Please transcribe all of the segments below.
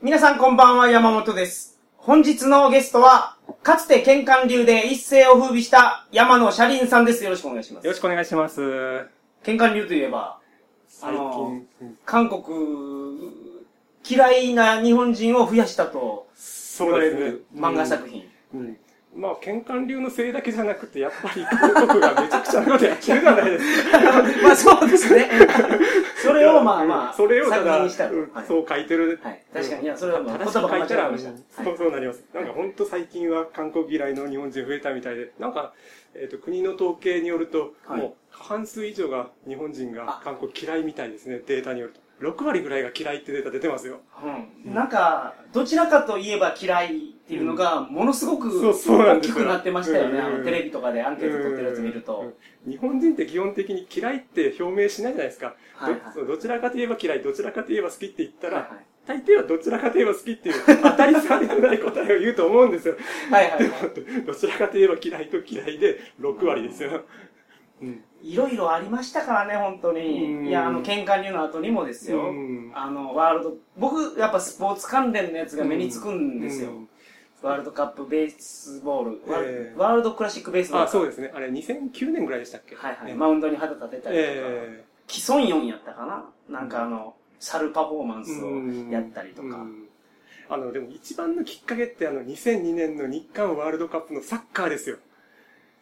皆さんこんばんは、山本です。本日のゲストは、かつて剣艦流で一世を風靡した山野車輪さんです。よろしくお願いしますよろ。しくお願いします。剣艦流といえば、最近、うん韓国、嫌いな日本人を増やしたと言そうですねわれる。漫画作品。うん。うんまあ、剣艦流のせいだけじゃなくて、やっぱり韓国がめちゃくちゃなことやってるじゃないですか。まあそうですね。それをまあまあ、それをた作だ、そう書いてる。はい。確かに、いや、それはもう言葉書いたら。そうそうなります。なんか本当最近は韓国嫌いの日本人増えたみたいで、なんか、えっ、と、国の統計によると、はいもう過半数以上が日本人があ韓国嫌いみたいですね、データによると。6割ぐらいが嫌いってデータ出てますよ。うんなんか、どちらかといえば嫌いっていうのが、ものすごく大きくなってましたよね。うんあの、テレビとかでアンケート取ってるやつ見るうとん。日本人って基本的に嫌いって表明しないじゃないですか。はいはいどどちらかといえば嫌い、どちらかといえば好きって言ったら、はい大抵はどちらかといえば好きっていう当たり障りのない答えを言うと思うんですよ。はいはい でも、どちらかといえば嫌いと嫌いで6割ですよ。うん。いろいろありましたからね、本当うんに。いや、あの、喧嘩流の後にもですよう。んあの、ワールド、僕、やっぱスポーツ関連のやつが目につくんですよう。んワールドカップベースボール、ワええワールドクラシックベースボール。あ、そうですね。あれ2009年ぐらいでしたっけ？はいはい。ねマウンドに肌立てたりとか。えキソンヨンやったかな？なんかあの、猿パフォーマンえスをやったりとか。うんあの、でも一番のきっかけってあの2002年の日韓ワールドカップのサッカーですよ。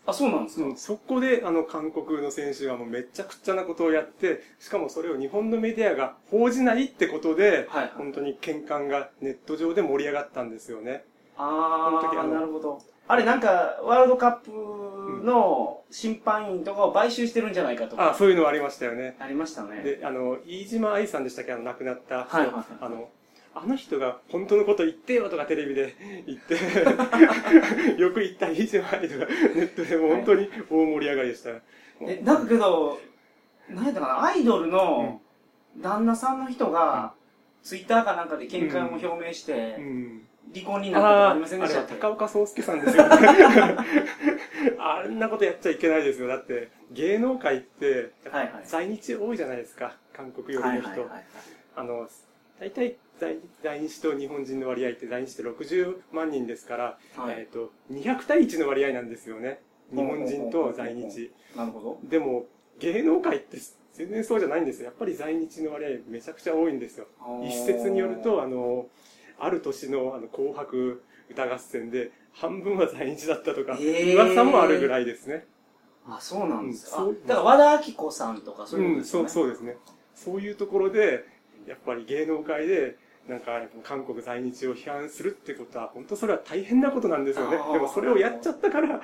あ、そうなんですか、うん、そこであの韓国の選手がもうめちゃくちゃなことをやって、しかもそれを日本のメディアが報じないってことで、はいはい本当に喧嘩がネット上で盛り上がったんですよね。ああ、なるほど。あれなんか、ワールドカップの審判員とかを買収してるんじゃないかとか。あ、そういうのありましたよね。ありましたね。で、あの、飯島愛さんでしたっけ？あの、亡くなった人。はいはいはいあの、あの人が本当のこと言ってよとかテレビで言って、よく言った飯島愛とかネットでもう本当に大盛り上がりでした。え、だけど、何やったかな、アイドルの旦那さんの人が、ツイッターかなんかで見解を表明してう、ん。離婚になったとかあありませんあ、あれでしたっけ？は高岡壮介さんですよ。あんなことやっちゃいけないですよ。だって、芸能界って、在日多いじゃないですか。韓国よりの人。はいはいはいはい。あの、大体在在日と日本人の割合って在日って60万人ですから、はいえっ、と、200対1の割合なんですよね。日本人と在日。なるほど。でも、芸能界って全然そうじゃないんですよ。やっぱり在日の割合めちゃくちゃ多いんですよ。一説によると、あの、ある年のあの紅白歌合戦で半分は在日だったとか、噂もあるぐらいですね。あ、そうなんですか。うんだから和田アキ子さんとかそういうことうん、ですよね。そう、そうですね。そういうところで、やっぱり芸能界で、なんか、韓国在日を批判するってことは、本当それは大変なことなんですよね。でもそれをやっちゃったから、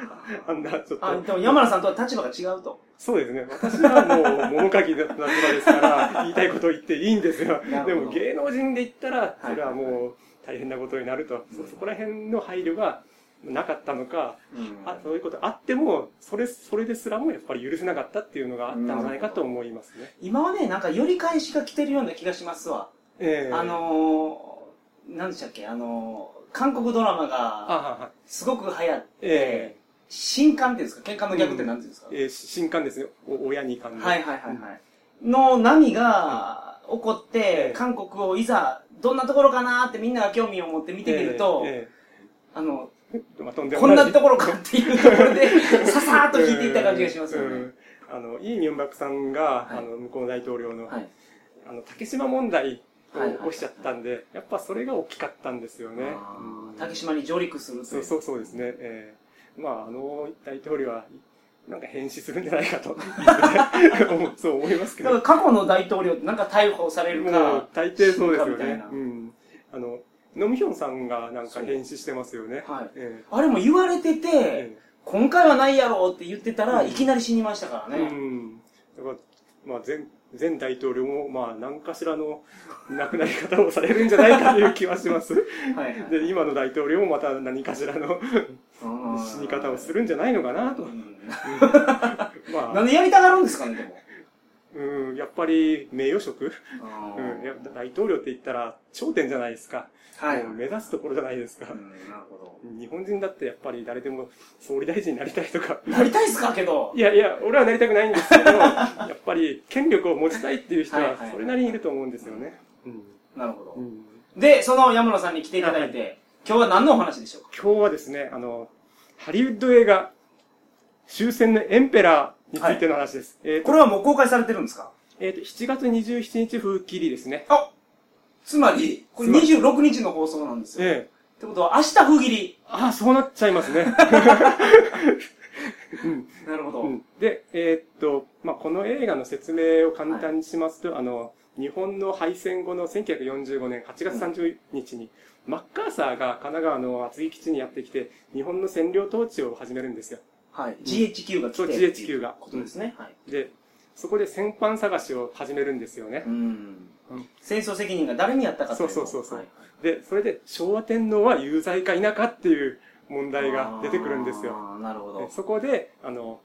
あんな、ちょっあ、と。でも山田さんとは立場が違うと。そうですね。私はもう、物書きの立場ですから、言いたいことを言っていいんですよでも芸能人で言ったら、いそれはもう、大変なことになると。そそこら辺の配慮がなかったのか、あそういうことあっても、それ、それですらもやっぱり許せなかったっていうのがあったんじゃないかと思いますね。今はね、なんか寄り返しが来てるような気がしますわ。ええ。あのー、何でしたっけ、あのー、韓国ドラマあがすごく流行って、え新刊っていうんですか？喧嘩の逆って何ていうんですか、えーし新刊ですね。お親に刊で。はいはいはいはい。の波が起こって、ええ。韓国をいざ、どんなところかなってみんなが興味を持って見てみると、えあの、こんなところかっていうところで、ささーっと引いていった感じがしますよね。うん。あの、イ・ミョンバクさんが、はい。あの、向こうの大統領の、はい。あの、竹島問題起こしちゃったんで、やっぱそれが大きかったんですよね。竹島に上陸するそうそうそうですね。ええまあ、あの大統領は、なんか変死するんじゃないかと、そう思いますけど。だから過去の大統領ってなんか逮捕されるもうか、大抵そうですよね。うん。あの、ノムヒョンさんがなんか変死してますよね。はいえあれも言われてて、え今回はないやろうって言ってたら、うんいきなり死にましたからね。うん。だから、まあ、前、前大統領も、まあ、何かしらの亡くなり方をされるんじゃないかという気はします。はいはい。で、今の大統領もまた何かしらのうん死に方をするんじゃないのかなとう。んまあ、なんでやりたがるんですかね、でも。うん、やっぱり名誉職、あうん、や大統領って言ったら頂点じゃないですか。はい。目指すところじゃないですかう。んなるほど。日本人だってやっぱり誰でも総理大臣になりたいとか。なりたいっすか？けど。いやいや、俺はなりたくないんですけど、やっぱり権力を持ちたいっていう人はいはいはそれなりにいると思うんですよね。うん。なるほどう。ん。で、その山野さんに来ていただいて、今日は何のお話でしょうか？今日はですね、あの、ハリウッド映画、終戦のエンペラーについての話です。えーとこれはもう公開されてるんですか？えーと、7月27日風切りですね。あつまり、これつまり26日の放送なんですよ。ええってことは、明日封切り。ああ、そうなっちゃいますね。うんなるほど。うんで、えーっと、まあ、この映画の説明を簡単にしますと、あの、日本の敗戦後の1945年8月30日に、マッカーサーが神奈川の厚木基地にやってきて、日本の占領統治を始めるんですよ。はい。GHQ が来てそう GHQ がことですね。はい。で、そこで戦犯探しを始めるんですよねう。んうん。戦争責任が誰にやったかそうそうそうそうはいで、それで昭和天皇は有罪か否かっていう問題が出てくるんですよ。なるほでど。そこで、あの、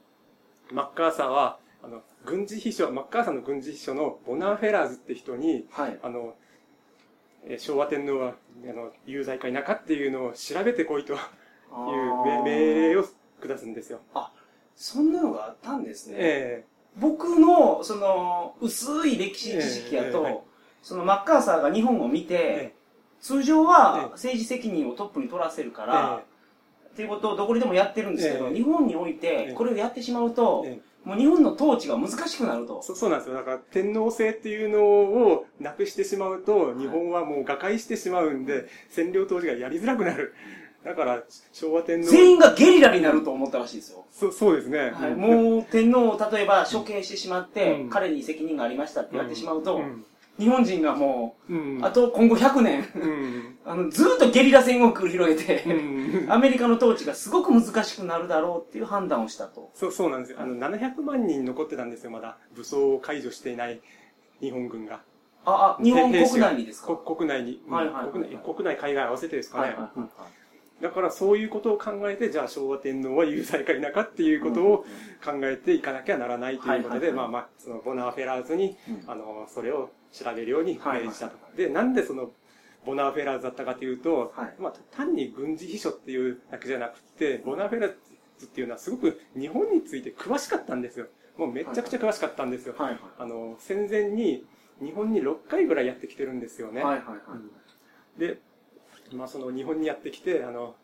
マッカーサーは、あの、軍事秘書、マッカーサーの軍事秘書のボナーフェラーズって人に、はい。あの、えー昭和天皇は、あの、有罪か否かっていうのを調べてこいという命令を下すんですよ。そんなのがあったんですね。え僕の、その、薄い歴史知識やと、ええはいそのマッカーサーが日本を見て、え通常えはえ政治責任をトップに取らせるかえら、っていうことをどこにでもやってるんですけど、ええ日本においええてこれをやってしまうと、えもう日本の統治が難しくなると。そそうなんですよ。だから天皇制っていうのをなくしてしまうと、日本はもう瓦解してしまうんで、占領統治がやりづらくなる。だから、昭和天皇。全員がゲリラになると思ったらしいですよ。そそうですね。はい、うんもう天皇を例えば処刑してしまって、うん彼に責任がありましたって言われてしまうと、うん日本人がもうんう、あと今後100年、うん あの、ずーっとゲリラ戦を繰り広げて、うんアメリカの統治がすごく難しくなるだろうっていう判断をしたと。そうそうなんですよ。あの、700万人残ってたんですよ、まだ。武装を解除していない日本軍が。あ、あ、日本国内にですか？こ国内に、うんはいはいはい国内。国内、海外合わせてですかね。はいはいはいはい。だからそういうことを考えて、じゃあ昭和天皇は有罪か否かっていうことを考えていかなきゃならないということで、まあまあ、そのボナーフェラーズに、うんあの、それを調べるように命じたと。で、なんでその、ボナーフェラーズだったかというと、はいまあ、単に軍事秘書っていうだけじゃなくて、ボナーフェラーズっていうのはすごく日本について詳しかったんですよ。もうめちゃくちゃ詳しかったんですよ。はいはい。あの、戦前に日本に6回ぐらいやってきてるんですよね。はいはいはい。で、まあその日本にやってきて、あの、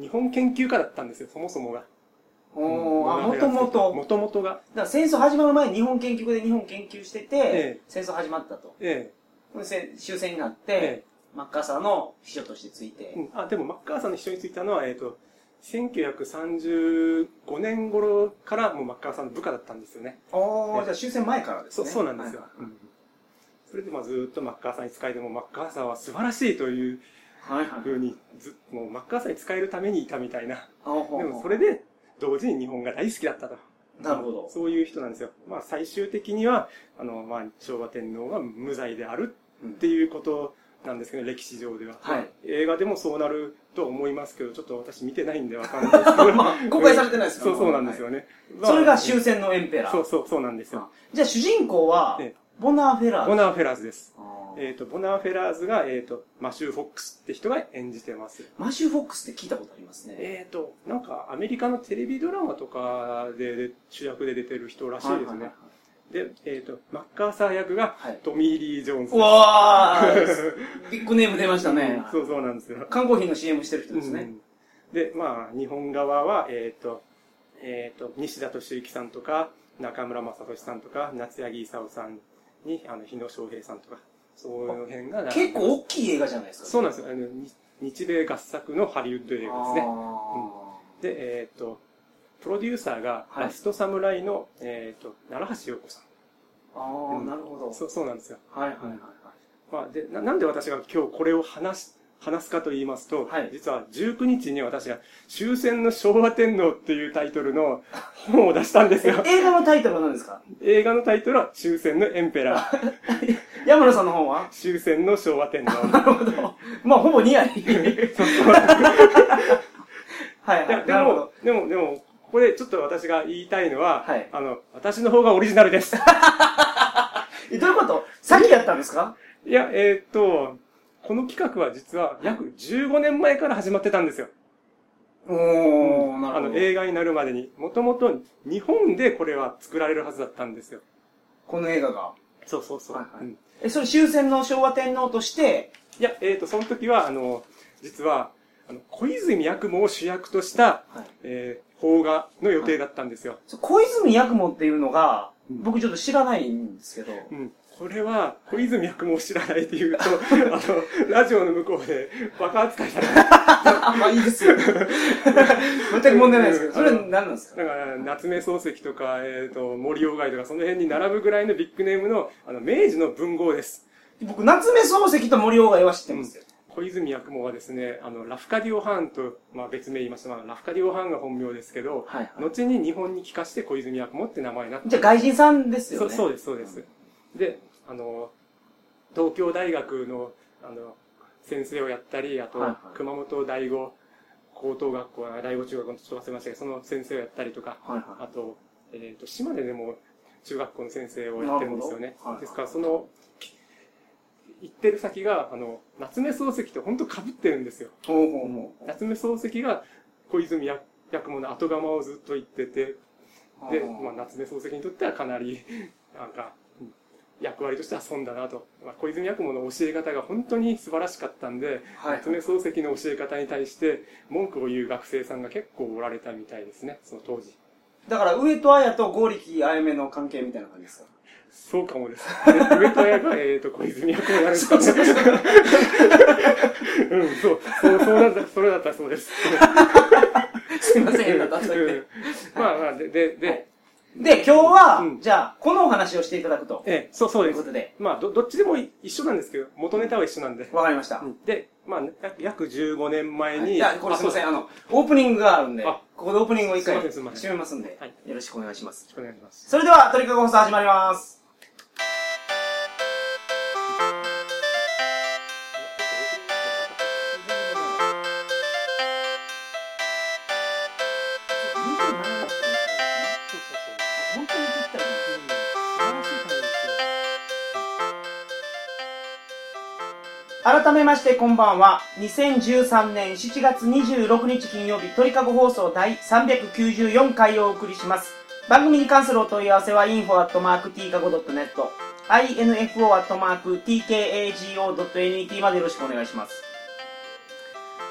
日本研究家だったんですよ、そもそもが。おー、あ、もともと。もともとが。だから戦争始まる前に日本研究家で日本研究してて、え戦争始まったと。えでせ終戦になって、ええマッカーサーの秘書としてついて、えうんあ、でもマッカーサーの秘書についたのは、えっ、と、1935年頃からもうマッカーサーの部下だったんですよね。おー、ええじゃあ終戦前からですそう、ね。そうなんですよ。はいうんそれでまあずーっとマッカーサーに使えても、マッカーサーは素晴らしいという。ふうにず、もうマッカーサーに使えるためにいたみたいな。でもそれで、同時に日本が大好きだったと。なるほど。そういう人なんですよ。まあ最終的には、あの、まあ昭和天皇は無罪であるうんっていうことなんですけど、歴史上では。はい映画でもそうなると思いますけど、ちょっと私見てないんでわかんないですけど。まあ公開されてないですからそうそうなんですよね。まあそれが終戦のエンペラー。そうそう、そうなんですよ。じゃあ主人公はええ、ボナーフェラーズ。ボナーフェラーズです。あーえっ、と、ボナーフェラーズが、えっ、と、マシュー・フォックスって人が演じてます。マシュー・フォックスって聞いたことありますね。えっ、と、なんかアメリカのテレビドラマとかでで主役で出てる人らしいですね。で、えっ、と、マッカーサー役がはいトミー・リー・ジョーンズうわービッグネーム出ましたね。そうそうなんですよ。缶コーヒーの CM してる人ですね。うんで、まあ、日本側は、えっ、と、えっ、と、西田敏行さんとか、中村雅俊さんとか、夏柳勲さんに、あの、日野翔平さんとか、そういう辺が、結構大きい映画じゃないですか。そうなんですよ。あの、に日米合作のハリウッド映画ですね。あで、えっ、と、プロデューサーが、はいラストサムライの、えっ、と、奈良橋陽子さん。ーあー、なるほど。そう、そうなんですよ。はいはいはいはい。まあ、でな、なんで私が今日これを話し、話すかと言いますと、はい実は19日に私が終戦の昭和天皇っていうタイトルの本を出したんですよ。映画のタイトルは何ですか？映画のタイトルは終戦のエンペラー。山野さんの本は？終戦の昭和天皇。なるほど。まあ、ほぼニア はいはい。でなるほども。、でも、でも、ここでちょっと私が言いたいのは、はいあの、私の方がオリジナルです。え、どういうこと？さっきやったんですか？いや、えーっと、この企画は実は約15年前から始まってたんですよ。おー、なあの、るほど。映画になるまでに。もともと日本でこれは作られるはずだったんですよ。この映画が。そうそうそう。はいはいうんえ、それ終戦の昭和天皇として？いや、えっ、と、その時は、あの、実は、あの、小泉八雲を主役とした、はいえー、邦画の予定だったんですよ。そう小泉八雲っていうのが、うん僕ちょっと知らないんですけど、うん。これは、小泉八雲を知らないっていうと、あの、ラジオの向こうで爆発扱いされる。あ、まあいいですよ。全く問題ないですけど、それ何なんですか？だから、夏目漱石とか、えっ、と、森鴎外とか、その辺に並ぶぐらいのビッグネームの、あの、明治の文豪です。僕、夏目漱石と森鴎外は知ってますよ。小泉八雲はですね、あの、ラフカディオ・ハーンと、まあ別名言いました。まあ、ラフカディオ・ハーンが本名ですけど、はいはい。後に日本に帰化して小泉八雲って名前になった。じゃあ外人さんですよね。そうそうです、そうです。で、あの、東京大学の、あの、先生をやったり、あと、はいはい熊本第五高等学校、第五中学校のちょっと忘れましたけど、その先生をやったりとか、はいはあと、えっ、と、島根でも中学校の先生をやってるんですよねなるほど。はいですから、その、行ってる先が、あの、夏目漱石と本当被ってるんですよ。い。ほうほうほう。夏目漱石が小泉八雲の後釜をずっと言ってて、で、うんまあ、夏目漱石にとってはかなり、なんか、うん役割としては損だなと。まあ、小泉八雲の教え方が本当に素晴らしかったんで、はい夏目漱石の教え方に対して文句を言う学生さんが結構おられたみたいですね、その当時。だから、上戸彩と剛力あやめの関係みたいな感じですか？そうかもです。で上戸彩が、えっ、と、小泉八雲をやるんですか？ね。うん、そう、そう、そうだった、それだったらそうです。すいません、変な例えうんで。まあまあ、で、で、で、で、今日は、うんじゃあ、このお話をしていただくと。ええ、そう、そうですというこ。とで、まあ、ど、どっちでも一緒なんですけど、元ネタは一緒なんで。わかりました。で、まあ、約約15年前に、いや、これすいません、ああの、オープニングがあるんであ、ここでオープニングを一回すいませんすいません締めますんではい、よろしくお願いします。そうよろしくお願いします。それでは、トリカゴ放送始まります。改めましてこんばんは。2013年7月26日金曜日、鳥かご放送第394回をお送りします。番組に関するお問い合わせは info.tkago.net、info.tkago.net までよろしくお願いします。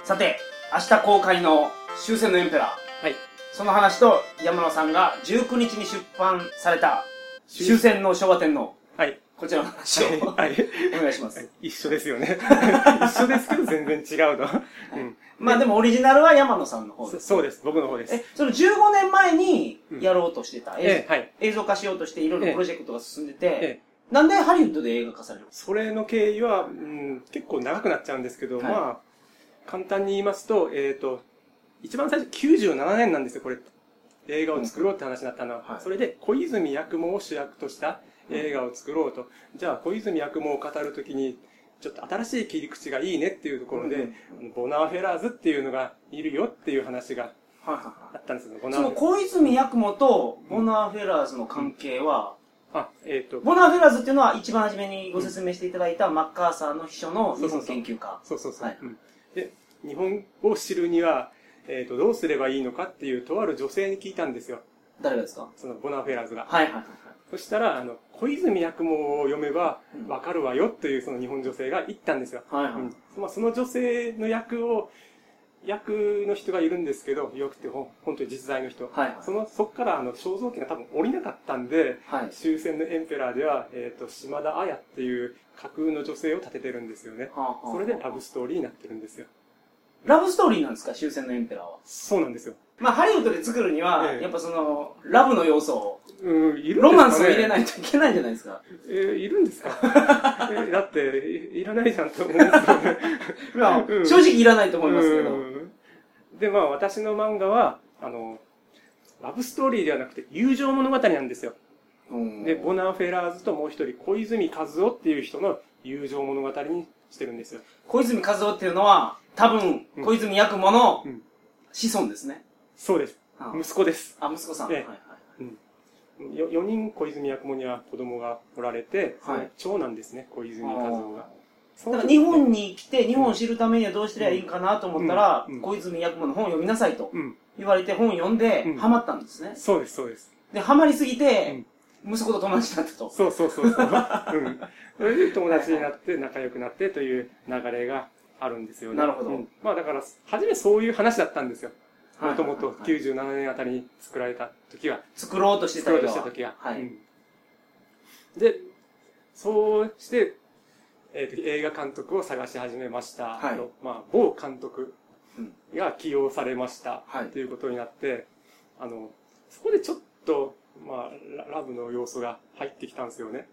さて、明日公開の終戦のエンペラー。はい。その話と山野さんが19日に出版された終戦の昭和天皇。はい。こちらの話をはい。はい。お願いします。一緒ですよね。一緒ですけど全然違うと。うん。まあでもオリジナルは山野さんの方です。そそうです。僕の方です。え、その15年前にやろうとしてた、ええ、はい。映像化しようとしていろいろプロジェクトが進んでて、ええ。なんでハリウッドで映画化されるそれの経緯は、うん、結構長くなっちゃうんですけど、はいまあ、簡単に言いますと、えっ、と、一番最初97年なんですよ、これ。映画を作ろうって話になったのは。はいそれで、小泉八雲を主役とした映画を作ろうと。じゃあ、小泉八雲を語るときに、ちょっと新しい切り口がいいねっていうところで、うんボナーフェラーズっていうのがいるよっていう話があったんですよ。ボい。その小泉八雲とボナーフェラーズの関係は、あ、えっ、と、ボナーフェラーズっていうのは一番初めにご説明していただいたマッカーサーの秘書の日本研究家。そうそうそう。で、日本を知るには、えっ、と、どうすればいいのかっていう、とある女性に聞いたんですよ。誰がですか？そのボナーフェラーズが。はいはいはいそしたら、あの、小泉八雲を読めばうんわかるわよというその日本女性が言ったんですよ。はい。はいはい。うんまあ、その女性の役を、役の人がいるんですけど、よくて本当に実在の人。はいはいその、そこからあの、肖像権が多分降りなかったんで、はい。終戦のエンペラーでは、えっ、と、島田彩っていう架空の女性を立ててるんですよね。はあはあそれでラブストーリーになってるんですよ。ラブストーリーなんですか？終戦のエンペラーは。そうなんですよ。まあハリウッドで作るには、ええやっぱその、ラブの要素を、うん、いるんですか、ね、ロマンスを入れないといけないんじゃないですか。えーいるんですか？えーだってい、いらないじゃんと思うんですよね。まあうん正直いらないと思いますけど。うんで、まあ私の漫画は、あの、ラブストーリーではなくて友情物語なんですよ。うんで、ボナーフェラーズともう一人、小泉和夫っていう人の友情物語にしてるんですよ。小泉和夫っていうのは、多分、うん小泉八雲のうん子孫ですね。そうです。あ息子です。あ、息子さん。ええはいはいよ4人小泉八雲には子供がおられて、長男ですね、小泉和夫が。そだから日本に来て、日本を知るためにはどうしたらいいかなと思ったら、小泉八雲の本を読みなさいとうん。言われて本を読んでうん、ハマったんですね。そうです、そうです。で、ハマりすぎて、息子と友達になったと。そうそうそうそう。うん。それで友達になって仲良くなってという流れがあるんですよね。なるほどうんまあだから、初めそういう話だったんですよ。はいもともとはいはい97年あたりに作られた時は、作ろうとしてた作ろうとした時は。はい。うんで、そうして、えーと映画監督を探し始めました。はいとまあ、某監督うんが起用されました。はいということになって、あの、そこでちょっと、まあ、ララブの要素が入ってきたんですよね。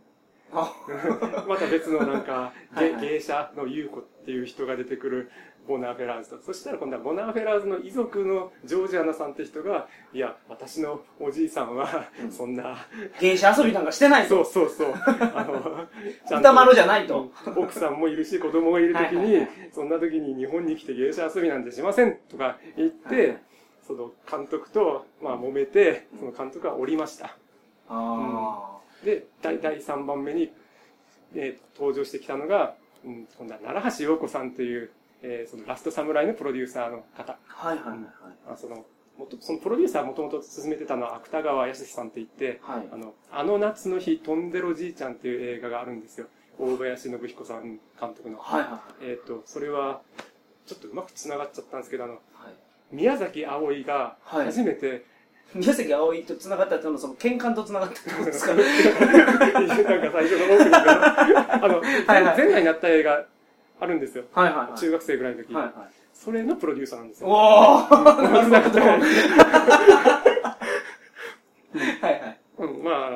あ また別のなんか、芸者の優子っていう人が出てくるボナーフェラーズと。そしたら今度はボナーフェラーズの遺族のジョージアナさんって人が、いや、私のおじいさんは、そんな、芸者遊びなんかしてないと。そうそうそう、あの、ち歌丸じゃないと。うん奥さんもいるし、子供がいるときはいはいにはい、そんな時に日本に来て芸者遊びなんてしませんとか言ってはいはい、その監督と、まあ揉めて、その監督は降りました。あで、第第3番目に、えー登場してきたのが、うん、今度は奈良橋陽子さんという、えーそのラストサムライのプロデューサーの方。あ。はいはいはいあそのもっとそのプロデューサーもともと進めてたのは芥川康さんって言って、はい。はいあ。の、あの夏の日、飛んでろじいちゃんっていう映画があるんですよ。大林信彦さん監督の。はいはえっ、と、それは、ちょっとうまく繋がっちゃったんですけど、あの、い。はい。宮崎葵がはい初めて、宮崎葵と繋がったってのはその喧嘩と繋がったってことですか なんか最初のオープニングから、あの、はいはい前代になった映画あるんですよ。はいはいはい。中学生ぐらいの時、はいはい。それのプロデューサーなんですよ。おーなるほど。はいはい。うん、まあ、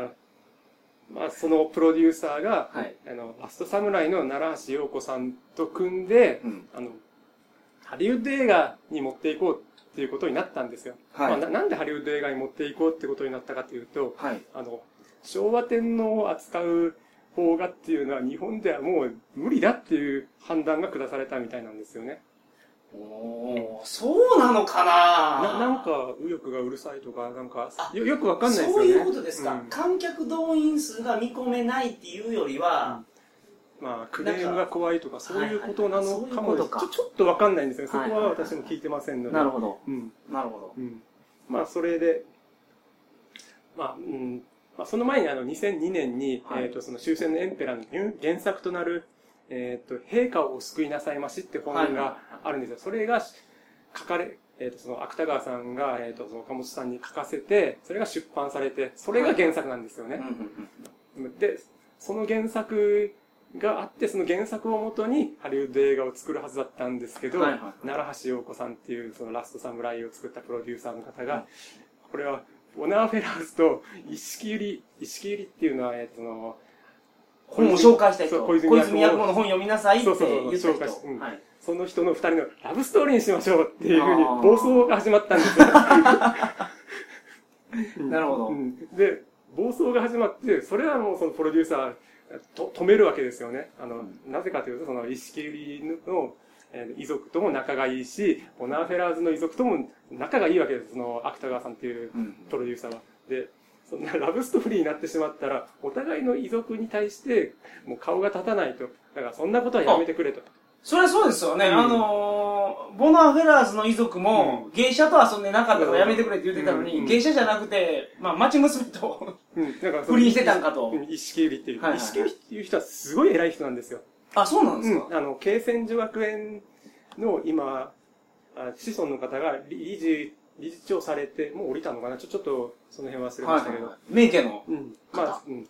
まあ、そのプロデューサーが、はい。あの、ラストサムライの奈良橋陽子さんと組んで、うん。あの、ハリウッド映画に持っていこうっていうことになったんですよ。はいまあな、なんでハリウッド映画に持っていこうってことになったかというと、はい。あの、昭和天皇を扱う邦画っていうのは日本ではもう無理だっていう判断が下されたみたいなんですよね。おー、そうなのかな？ななんか右翼がうるさいとか、なんかよよくわかんないですよね。そういうことですか、うん観客動員数が見込めないっていうよりは、まあ、クレームが怖いとか、そういうことなのかはいはいもとかちょちょっとわかんないんですよね。そこは私も聞いてませんので。なるほど。うん。なるほうん。まあ、それで、まあ、うん。まあ、その前にあの、2002年に、はいえっ、と、その終戦のエンペラーの原原作となる、えっ、と、陛下をお救いなさいましって本はいはいがあるんですよ。それが書かれ、えっ、と、その芥川さんが、えっ、と、その岡本さんに書かせて、それが出版されて、それが原作なんですよど。ねうん。うんうんで、その原作があって、その原作をもとにハリウッド映画を作るはずだったんですけど、はいはい奈良橋陽子さんっていうそのラストサムライを作ったプロデューサーの方が、これは、ボナーフェラーズと石木ゆり、石木ゆりっていうのは、えっと、その、本を紹介した人、そう小小泉泉八雲の本読みなさいってそうそうそう言った紹介し人。うんはい。その人の二人のラブストーリーにしましょうっていうふうに暴走が始まったんですよ。う んなるほどうんで、暴走が始まって、それはもうそのプロデューサー、と止めるわけですよね。あの、なぜかというと、その石切りの、えー遺族とも仲がいいし、ボナーフェラーズの遺族とも仲がいいわけです。その、芥川さんっていううんプロデューサーは。で、そんなラブストーリーになってしまったら、お互いの遺族に対して、もう顔が立たないと。だからそんなことはやめてくれと。それはそうですよね。うんあのー、ボナーフェラーズの遺族も、芸者と遊んでなかったからやめてくれって言ってたのに、うん芸者じゃなくて、まあ、町娘と不倫してたんかとうん石木ゆりっていう。はいはいはい石木ゆりっていう人はすごい偉い人なんですよ。あ、そうなんですか、うん、あの、慶泉女学園の今、あ子孫の方が理理事、理事長されて、もう降りたのかな？ちょ、ちょっとその辺忘れましたけど。はい名家の。うん。まあ、うん。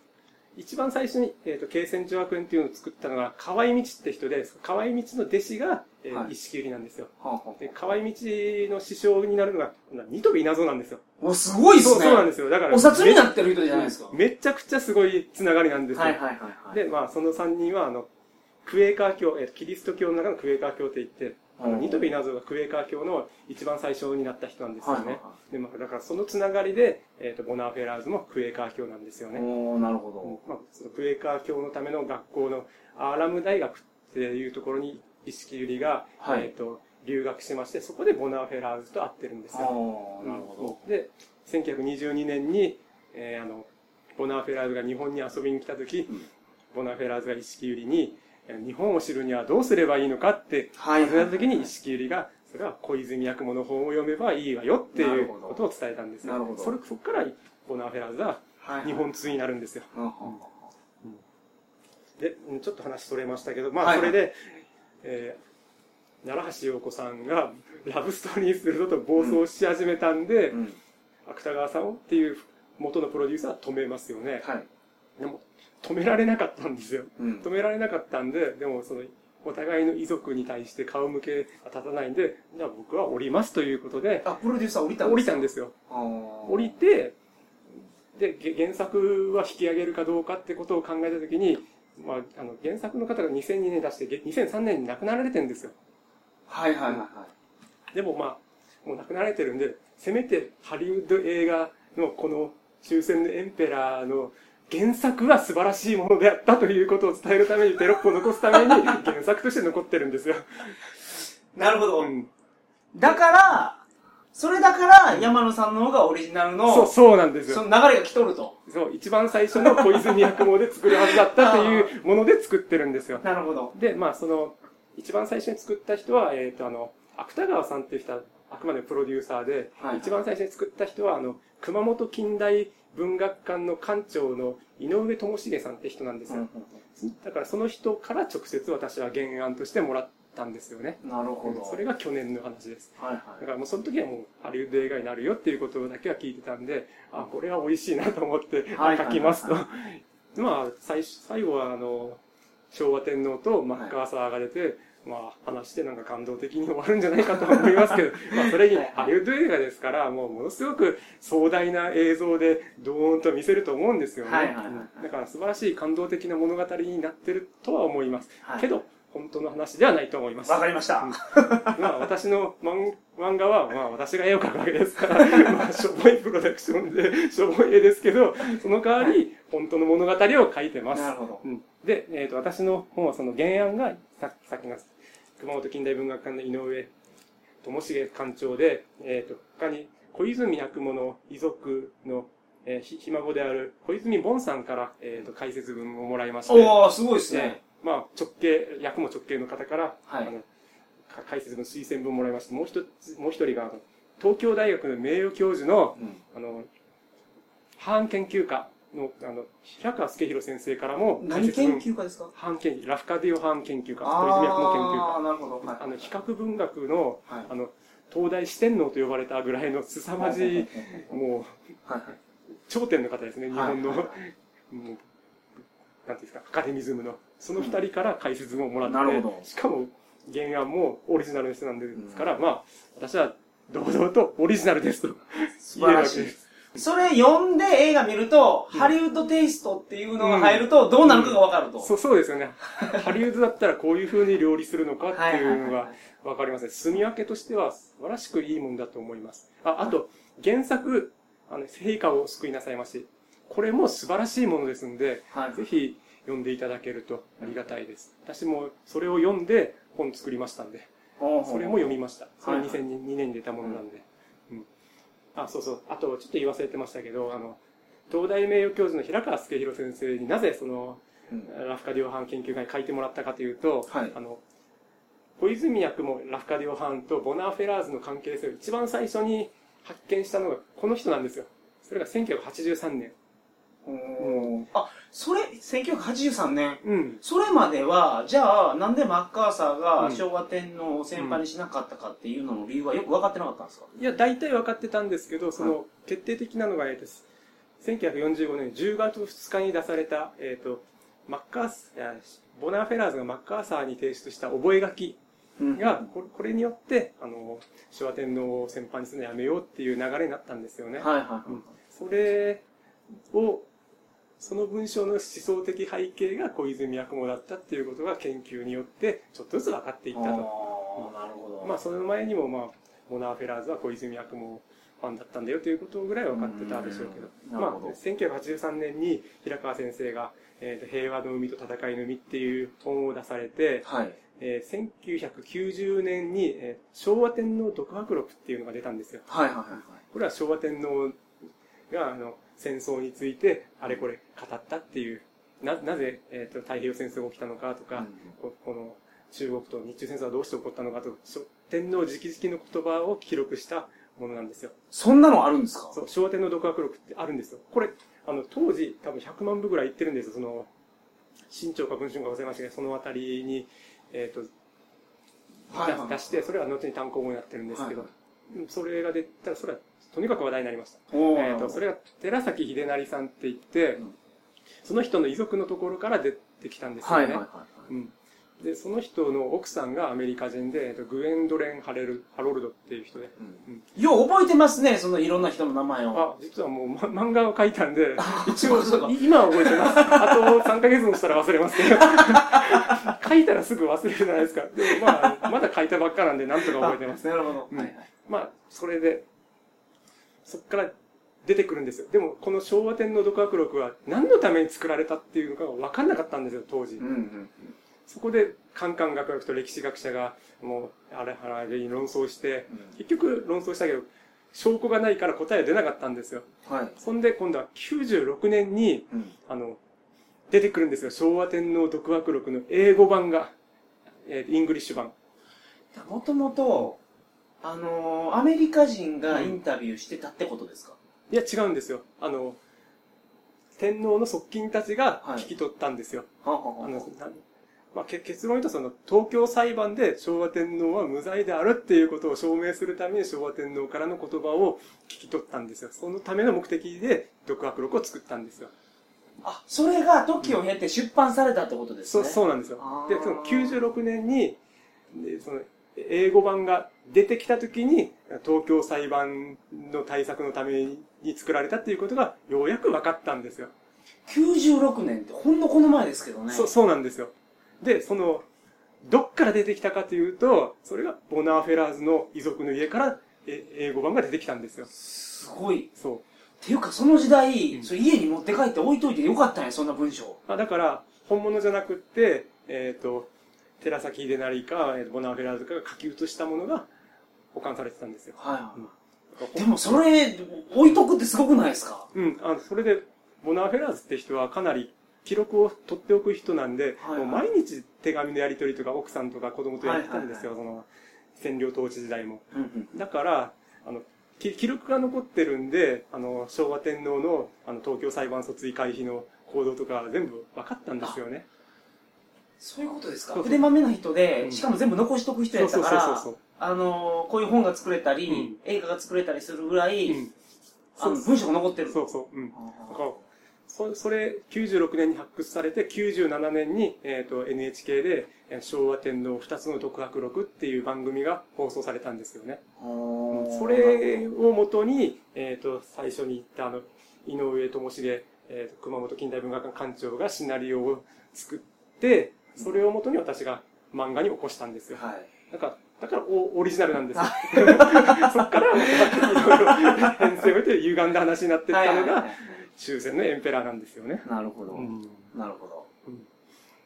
一番最初に、えっ、と、慶泉女学園っていうのを作ったのが、河合道って人で、河合道の弟子が、えーはい石木ゆりなんですよ。はあはで、河合道の師匠になるのが、今度は二飛稲造なんですよ。あお、すごいっすね。そうそうなんですよ。だから、お札になってる人じゃないですか。めめちゃくちゃすごいつながりなんですよ。はいはいはいはい。で、まあ、その三人は、あの、クエーカー教、えーキリスト教の中のクエーカー教って言って、あのうんニトビナゾがクエーカー教の一番最初になった人なんですよね。はいはいはで、まあ、だからそのつながりで、えっ、と、ボナーフェラーズもクエーカー教なんですよね。おー、なるほうんまあ、そのクエーカー教のための学校のアーラム大学っていうところに、石木ゆりが、はいえっ、と、留学しまして、そこでボナーフェラーズと会ってるんですど。よ。なるほうんで、1922年に、えーあの、ボナーフェラーズが日本に遊びに来た時、うんボナーフェラーズが石木ゆりに、えー日本を知るにはどうすればいいのかって、ど。はい尋ねた時に石木ゆりが、それは小泉八雲の本を読めばいいわよっていうことを伝えたんですよ。なるほどそれ、そこから、ボナーフェラーズは、はい日本通になるんですよ。うんうんで、うんちょっと話それましたけど、まあ、はいそれで、えー奈良橋陽子さんがラブストーリーするぞと暴走し始めたんで、うん芥川さんをっていう元のプロデューサーは止めますよね。はい。でも、止められなかったんですよ。うん止められなかったんで、でもその、お互いの遺族に対して顔向けが立たないんで、じゃあ僕は降りますということで、あ、プロデューサー降りたんです降りたんですよ。降りて、で、げ原作は引き上げるかどうかってことを考えたときに、まあ、あの、原作の方が2002年出して、げ2003年に亡くなられてるんですよ。はいはいはいはい。でもまあ、もう亡くなられてるんで、せめてハリウッド映画のこの終戦のエンペラーの原作は素晴らしいものであったということを伝えるためにテロップを残すために 原作として残ってるんですよ。なるほど。うん。だから、それだから山野さんの方がオリジナルの、そう、そうなんですよ。その流れが来とると。そう、一番最初の小泉八雲で作るはずだったという もので作ってるんですよ。なるほど。で、まあ、その、一番最初に作った人は、えっ、と、あの、芥川さんっていう人は、あくまでプロデューサーで、はい一番最初に作った人は、あの、熊本近代文学館の館長の井上智重さんって人なんですよ。だからその人から直接私は原案としてもらったんですよね。なるほど。それが去年の話です。はいはだからもうその時はもうハリウッド映画になるよっていうことだけは聞いてたんで、あ、これは美味しいなと思ってはい書きますとは。まあ、最初最後はあの、昭和天皇とマッカーサーが出て、まあ話してなんか感動的に終わるんじゃないかと思いますけど、まあそれにハリウッド映画ですから、もうものすごく壮大な映像でドーンと見せると思うんですよね。はいはいはいだから素晴らしい感動的な物語になってるとは思います。はいけど、本当の話ではないと思います。わかりました。まあ私の漫漫画は、まあ私が絵を描くわけですから、まあしょぼいプロダクションで、しょぼい絵ですけど、その代わり、本当の物語を描いてます。なるほど。うんで、えっ、と、私の本はその原案が、ささっきの熊本近代文学館の井上智重館長で、えっ、と、他に小泉八雲の遺族の、えーひ、ひ孫である小泉ボンさんから、えっ、と、解説文をもらいまして、おー、すごいですでね。まあ、直系、役も直系の方から、はいあのか解説文推薦文をもらいまして、もう一つ、もう一人が、東京大学の名誉教授の、うんあの、ハーン研究家の、あの、平川介弘先生からも、何研究家ですか？ハーン研究、ラフカディオ・ハーン研究家、小あ泉役の研究ー、なるほど。はい。家。あの、比較文学の、はい。あの、東大四天王と呼ばれたぐらいの凄まじい、もう、はい頂点の方ですね、日本の、はい。はいはいもう、なんていうんですか、アカデミズムの。その二人から解説文をもらって、なるほど。しかも原案もオリジナルの人なんですから、まあ、私は堂々とオリジナルですと素言えるわけです。それ読んで映画見ると、ハリウッドテイストっていうのが入ると、どうなるかがわかると。そうそうですよね。ハリウッドだったらこういう風に料理するのかっていうのがわかりますね。住み分けとしては素晴らしくいいもんだと思います。あ、あと、原作、あの、陛下を救いなさいまし。これも素晴らしいものですんで、はいぜひ読んでいただけるとありがたいです。私もそれを読んで本作りましたんで、それも読みました。それはいはい2002年に出たものなんで。うん。あ、そうそう。あと、ちょっと言い忘れてましたけど、あの、東大名誉教授の平川介弘先生になぜその、うんラフカディオハン研究会に書いてもらったかというと、はいあの、小泉役もラフカディオハンとボナーフェラーズの関係性を一番最初に発見したのがこの人なんですよ。それが1983年。うんあ、それ、1983年。うん。それまでは、じゃあ、なんでマッカーサーうんが昭和天皇を先輩にしなかったかっていうのの理由はよく分かってなかったんですか？いや、大体分かってたんですけど、その、決定的なのが、えっと、1945年10月2日に出された、えっと、マッカーサー、ボナーフェラーズがマッカーサーに提出した覚書が、これこれによって、あの、昭和天皇を先輩にするのやめようっていう流れになったんですよね。はいはいはい。うんそれを、その文章の思想的背景が小泉八雲だったっていうことが研究によって、ちょっとずつ分かっていったと。なるほど。まあ、その前にも、まあ、モナーフェラーズは小泉八雲ファンだったんだよということぐらいは分かってたでしょうけど。まあうんなるほど、1983年に平川先生が、えーと平和の海と戦いの海っていう本を出されて、はい。えー1990年に、えー昭和天皇独白録っていうのが出たんですよ。はいはいはいこれは昭和天皇があの戦争についてあれこれ語ったっていう、ななぜ、えーと太平洋戦争が起きたのかとか、うんここの中国と日中戦争はどうして起こったのかとしょ天皇直々の言葉を記録したものなんですよ。そんなのあるんですか？そう、昭和天皇独白録ってあるんですよ。これ、あの、当時、多分100万部ぐらいいってるんですよ。その、新潮か文春か忘れましたけど、そのあたりに、えっ、と、はいはい出して、それは後に単行本になってるんですけど、はいそれが出たら、それはとにかく話題になりました。えっ、と、それが寺崎秀成さんって言って、うんその人の遺族のところから出てきたんですよね。はいはいはい。うん。で、その人の奥さんがアメリカ人で、えっとグエンドレン・ハレル、ハロルドっていう人で。よう覚えてますね、そのいろんな人の名前を。あ、実はもう、ま、漫画を描いたんで、一応今は覚えてます。あと3ヶ月もしたら忘れますけど。書いたらすぐ忘れるじゃないですか。でもまあ、まだ書いたばっかなんで、なんとか覚えてます。なるほど。うんはいはい。まあ、それで、そっから出てくるんですよ。でも、この昭和天皇独白録は何のために作られたっていうのかが分かんなかったんですよ、当時。うんうんそこで、カンカン学学と歴史学者が、もう、あれあれに論争して、結局論争したけど、証拠がないから答え出なかったんですよ。はい。そんで、今度は96年に、うんあの、出てくるんですよ。昭和天皇独白録の英語版が、えー English 版。もともと、あのーアメリカ人がインタビューしてたってことですか、いや、違うんですよ。あの、天皇の側近たちが聞き取ったんですよ。はあはあの、まあ、け結論言うとその、東京裁判で昭和天皇は無罪であるっていうことを証明するために昭和天皇からの言葉を聞き取ったんですよ。そのための目的で独学録を作ったんですよ。あ、それが時を経て出版されたってことですそう、ね。そうなんですよで、その96年に、でその、英語版が出てきた時に、東京裁判の対策のために作られたっていうことがようやく分かったんですよ。96年ってほんのこの前ですけどね。そう、そうなんですよ。で、その、どっから出てきたかというと、それがボナーフェラーズの遺族の家からえ英語版が出てきたんですよ。すごい。そう。っていうかその時代、うんそれ家に持って帰って置いといてよかったんや、そんな文章。あだから、本物じゃなくって、えっ、と、寺崎秀成か、ボナーフェラーズかが書き写したものが保管されてたんですよ。はいはい。うんでもそれ、置いとくってすごくないですか？うん、あの、それで、ボナーフェラーズって人はかなり記録を取っておく人なんで、はいはいもう毎日手紙のやり取りとか奥さんとか子供とやってたんですよ、その、占領統治時代も。うんうん。だから、あの、き記録が残ってるんで、あの、昭和天皇の、あの、東京裁判訴追回避の行動とか全部分かったんですよね。そういうことですか？そうそう腕まめな人で、うんしかも全部残しとく人そうそうやったから、そうそう。あのーこういう本が作れたり、うん映画が作れたりするぐらい、うん。あの文章が残ってる。そうそう。うん。そそれ、96年に発掘されて、97年に、えっ、と、NHK で、えー昭和天皇二つの独白録っていう番組が放送されたんですよね。ーそれをもとに、えっ、と、最初に言ったあの、井上智重、えーと熊本近代文学館館長がシナリオを作って、それをもとに私が漫画に起こしたんですよ。はい。だから、だからオオリジナルなんですよ。そっから、またいろいろ編成を経て歪んだ話になっていったのが、終戦のエンペラーなんですよね。なるほど。うんなるほど。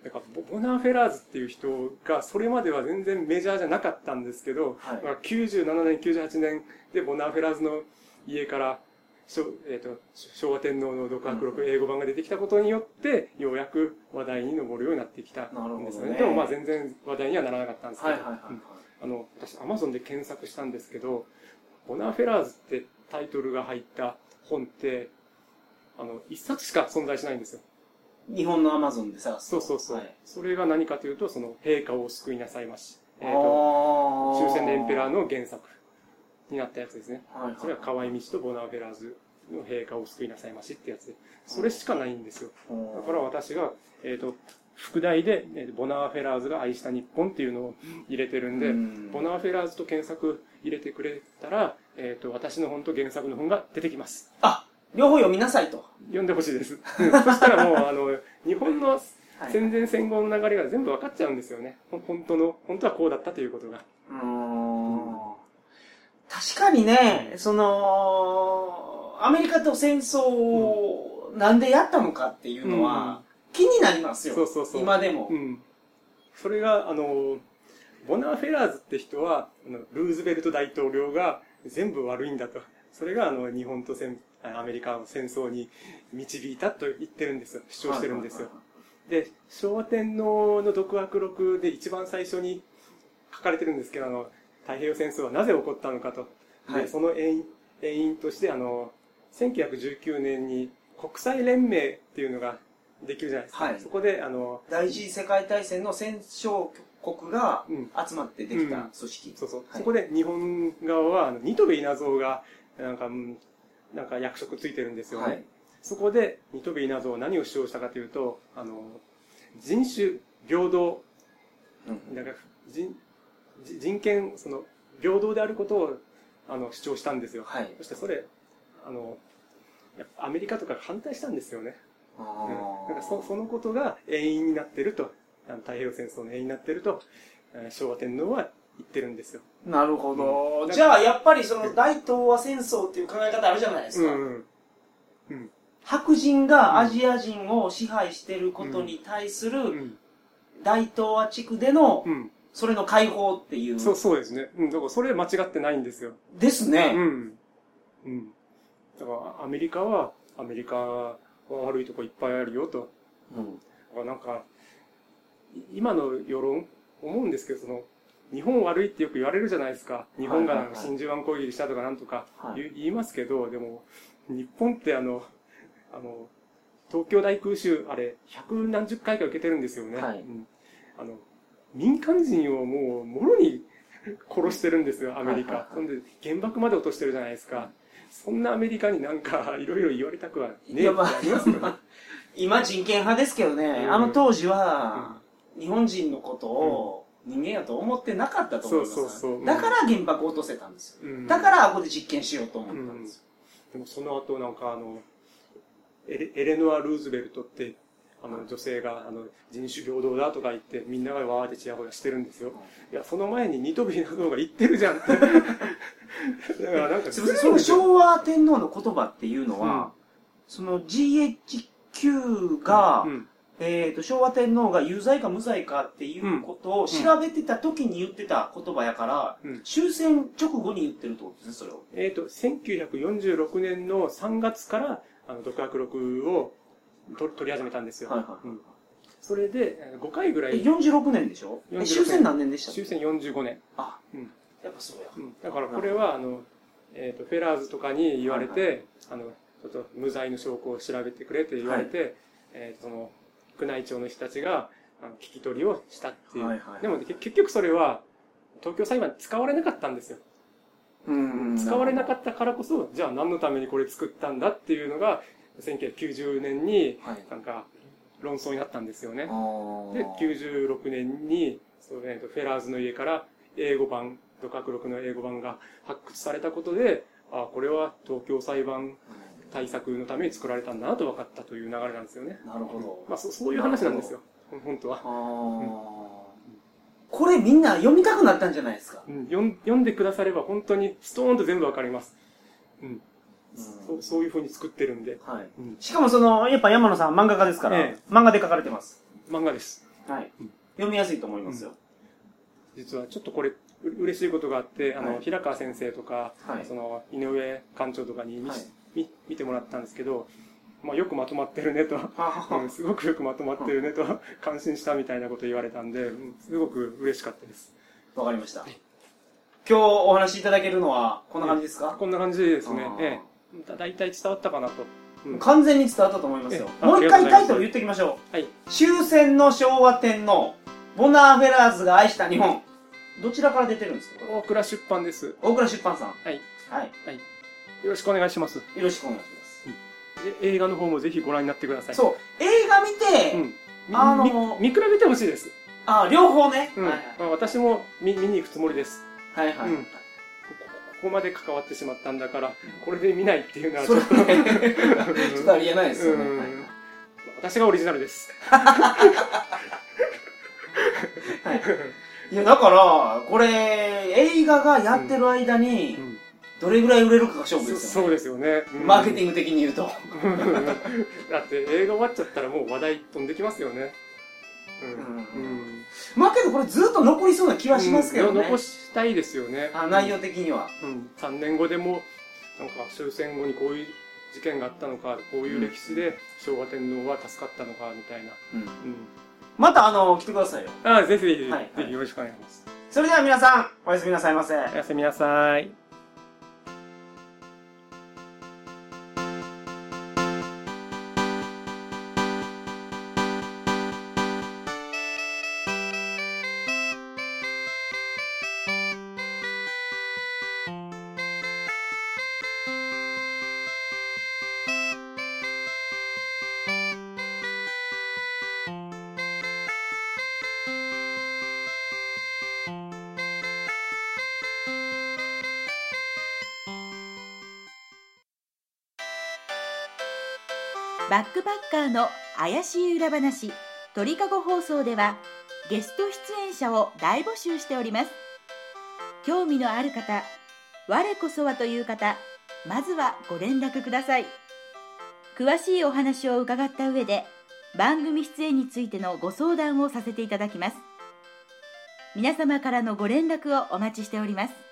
だからボボナーフェラーズっていう人が、それまでは全然メジャーじゃなかったんですけど、はいまあ97年、98年でボナーフェラーズの家から、えー、と昭和天皇の独白録英語版が出てきたことによって、ようやく話題に上るようになってきたなるほどねんですよね。でもまあ全然話題にはならなかったんですけど、はいはいはいはい。あの、私、アマゾンで検索したんですけど、ボナーフェラーズってタイトルが入った本って、あの、一冊しか存在しないんですよ。日本のアマゾンで探すと。そうそうそう。はいそれが何かというと、その、陛下を救いなさいまし。えっ、あと、ー終戦のエンペラーの原作になったやつですね。はいはいそれが河合道とボナーフェラーズの陛下を救いなさいましってやつで。それしかないんですよ。だから私が、えっ、と、副題で、えーボナーフェラーズが愛した日本っていうのを入れてるんで、うんボナーフェラーズと検索入れてくれたら、えっ、と、私の本と原作の本が出てきます。あ、両方読みなさいと。読んでほしいです。うんそしたらもう、あの、日本のはい戦前戦後の流れが全部分かっちゃうんですよね。ほ本当の、本当はこうだったということが。うーん確かにね、その、アメリカと戦争をなんでやったのかっていうのは気になりますよ。そうそうそう今でも。うん。それが、あの、ボナーフェラーズって人は、ルーズベルト大統領が全部悪いんだと。それが、あの、日本と戦アメリカを戦争に導いたと言ってるんですよ。主張してるんですよ。で、昭和天皇の独白録で一番最初に書かれてるんですけど、あの、太平洋戦争はなぜ起こったのかと。で、はいその原因原因として、あの、1919年に、国際連盟っていうのができるじゃないですか。はいそこで、あの、第一次世界大戦の戦勝国がうん、集まってできた組織。そうそう。はいそこで日本側は、あの、ニトベ稲造が、なんか、うんなんか役職ついてるんですよね。はい。そこで、ニトベ稲造は何を主張したかというと、あの、人種平等、うんだから人じ人権、その、平等であることを、あの、主張したんですよ。はい。そしてそれ、あの、アメリカとかが反対したんですよね。あうん、なんかそそのことが遠因になってると、あの太平洋戦争の遠因になってると、えー昭和天皇は言ってるんですよ。ーなるほど。うんじゃあ、やっぱりその大東亜戦争っていう考え方あるじゃないですか。うんうん。白人がアジア人を支配してることに対すうるん。大東亜地区でのうん。それの解放っていう。そう、そうですね。うん。だからそれ間違ってないんですよ。うですね。ん。うん。だからアメリカは、アメリカは悪いとこいっぱいあるよと。うん。だからなんか、い今の世論、思うんですけど、その、日本悪いってよく言われるじゃないですか。日本がなんか真珠湾攻撃したとかなんとかはい言,、言いますけど、でも、日本ってあの、あの、東京大空襲、あれ、百何十回か受けてるんですよね。はいうんあの、民間人をもう、もろに殺してるんですよ、アメリカ。はいはいそんで、原爆まで落としてるじゃないですか。そんなアメリカになんか、いろいろ言われたくはねえってあありますよね。今人権派ですけどね、うんあの当時は、日本人のことを人間やと思ってなかったと思います。そうそうそううんだから原爆落とせたんですよ。うんだから、ここで実験しようと思ったんですよ。でもその後なんかあの、エレエレノア・ルーズベルトって、あの女性があの人種平等だとか言ってみんながわーってチヤホヤしてるんですよ。いや、その前にニトビなどが言ってるじゃんって。だからなんかすみません、その昭和天皇の言葉っていうのは、うんその GHQ が、うんえー、と昭和天皇が有罪か無罪かっていうことを調べてた時に言ってた言葉やから、うん終戦直後に言ってるってことですね、それを。えっ、と、1946年の3月から、あの、独白録をと取り始めたんですよ。はいはいうん。それで、えー5回ぐらえい、46年でしょ？え46終戦何年でした？終戦45年。あ、うん。やっぱそうや。うん。だからこれは、あの、えっ、と、フェラーズとかに言われて、あの、ちょっと無罪の証拠を調べてくれって言われて、えーその、宮内庁の人たちが、あの聞き取りをしたっていう。はいはいでも、け結局それは、東京裁判に使われなかったんですよ。うん。使われなかったからこそ、じゃあ何のためにこれ作ったんだっていうのが、1990年に、はい。なんか、論争になったんですよね。で、96年に、そうえーとフェラーズの家から英語版、独白録の英語版が発掘されたことで、あこれは東京裁判対策のために作られたんだなと分かったという流れなんですよね。なるほど。まあ、そそういう話なんですよ。本当は。これみんな読みたくなったんじゃないですか？うん読んでくだされば本当にストーンと全部わかります。うん。そうそういう風に作ってるんで。はい。うん。しかもその、やっぱ山野さん漫画家ですから、え漫画で書かれてます。漫画です。はいうん。読みやすいと思いますよ。実はちょっとこれ、う嬉しいことがあって、あの、はい平川先生とか、はいその、井上館長とかに見,、はい見見てもらったんですけど、まあ、よくまとまってるねと、うんすごくよくまとまってるねと、感心したみたいなこと言われたんで、うんすごく嬉しかったです。わかりました。今日お話しいただけるのは、こんな感じですか、こんな感じですねええ。だ大体伝わったかなと。うん完全に伝わったと思いますよえ。えもう一回タイトル言っておきましょう。はい。終戦の昭和天皇、ボナー・フェラーズが愛した日本。どちらから出てるんですか？大倉出版です。大倉出版さん。はい。はい。よろしくお願いします。よろしくお願いしで映画の方もぜひご覧になってくださます。い。そう、映画見て、うん。みあのみ見比べてほしいです。あ、両方ね。うん。はいまあ、私も見見に行くつもりです。はい。はいはい。うんここまで関わってしまったんだから、これで見ないっていうのはちょっと。ね、ちょっとありえないですよね。私がオリジナルです。いや、だから、これ、映画がやってる間にう、んどれぐらい売れるかが勝負そですよね。そうですよね。うんマーケティング的に言うと。だって映画終わっちゃったらもう話題飛んできますよね。うん。うんうんまあけどこれずっと残りそうな気はしますけどね。うん残したいですよね。あ内容的には。うん、3年後でもなんか終戦後にこういう事件があったのかこういう歴史で昭和天皇は助かったのかみたいな、うん、またあの、来てくださいよ。ああぜひぜひ、はいぜひよろしくお願いしますそれでは皆さん、おやすみなさいませ。おやすみなさいバッカーの怪しい裏話鳥かご放送ではゲスト出演者を大募集しております。興味のある方我こそはという方まずはご連絡ください。詳しいお話を伺った上で番組出演についてのご相談をさせていただきます。皆様からのご連絡をお待ちしております。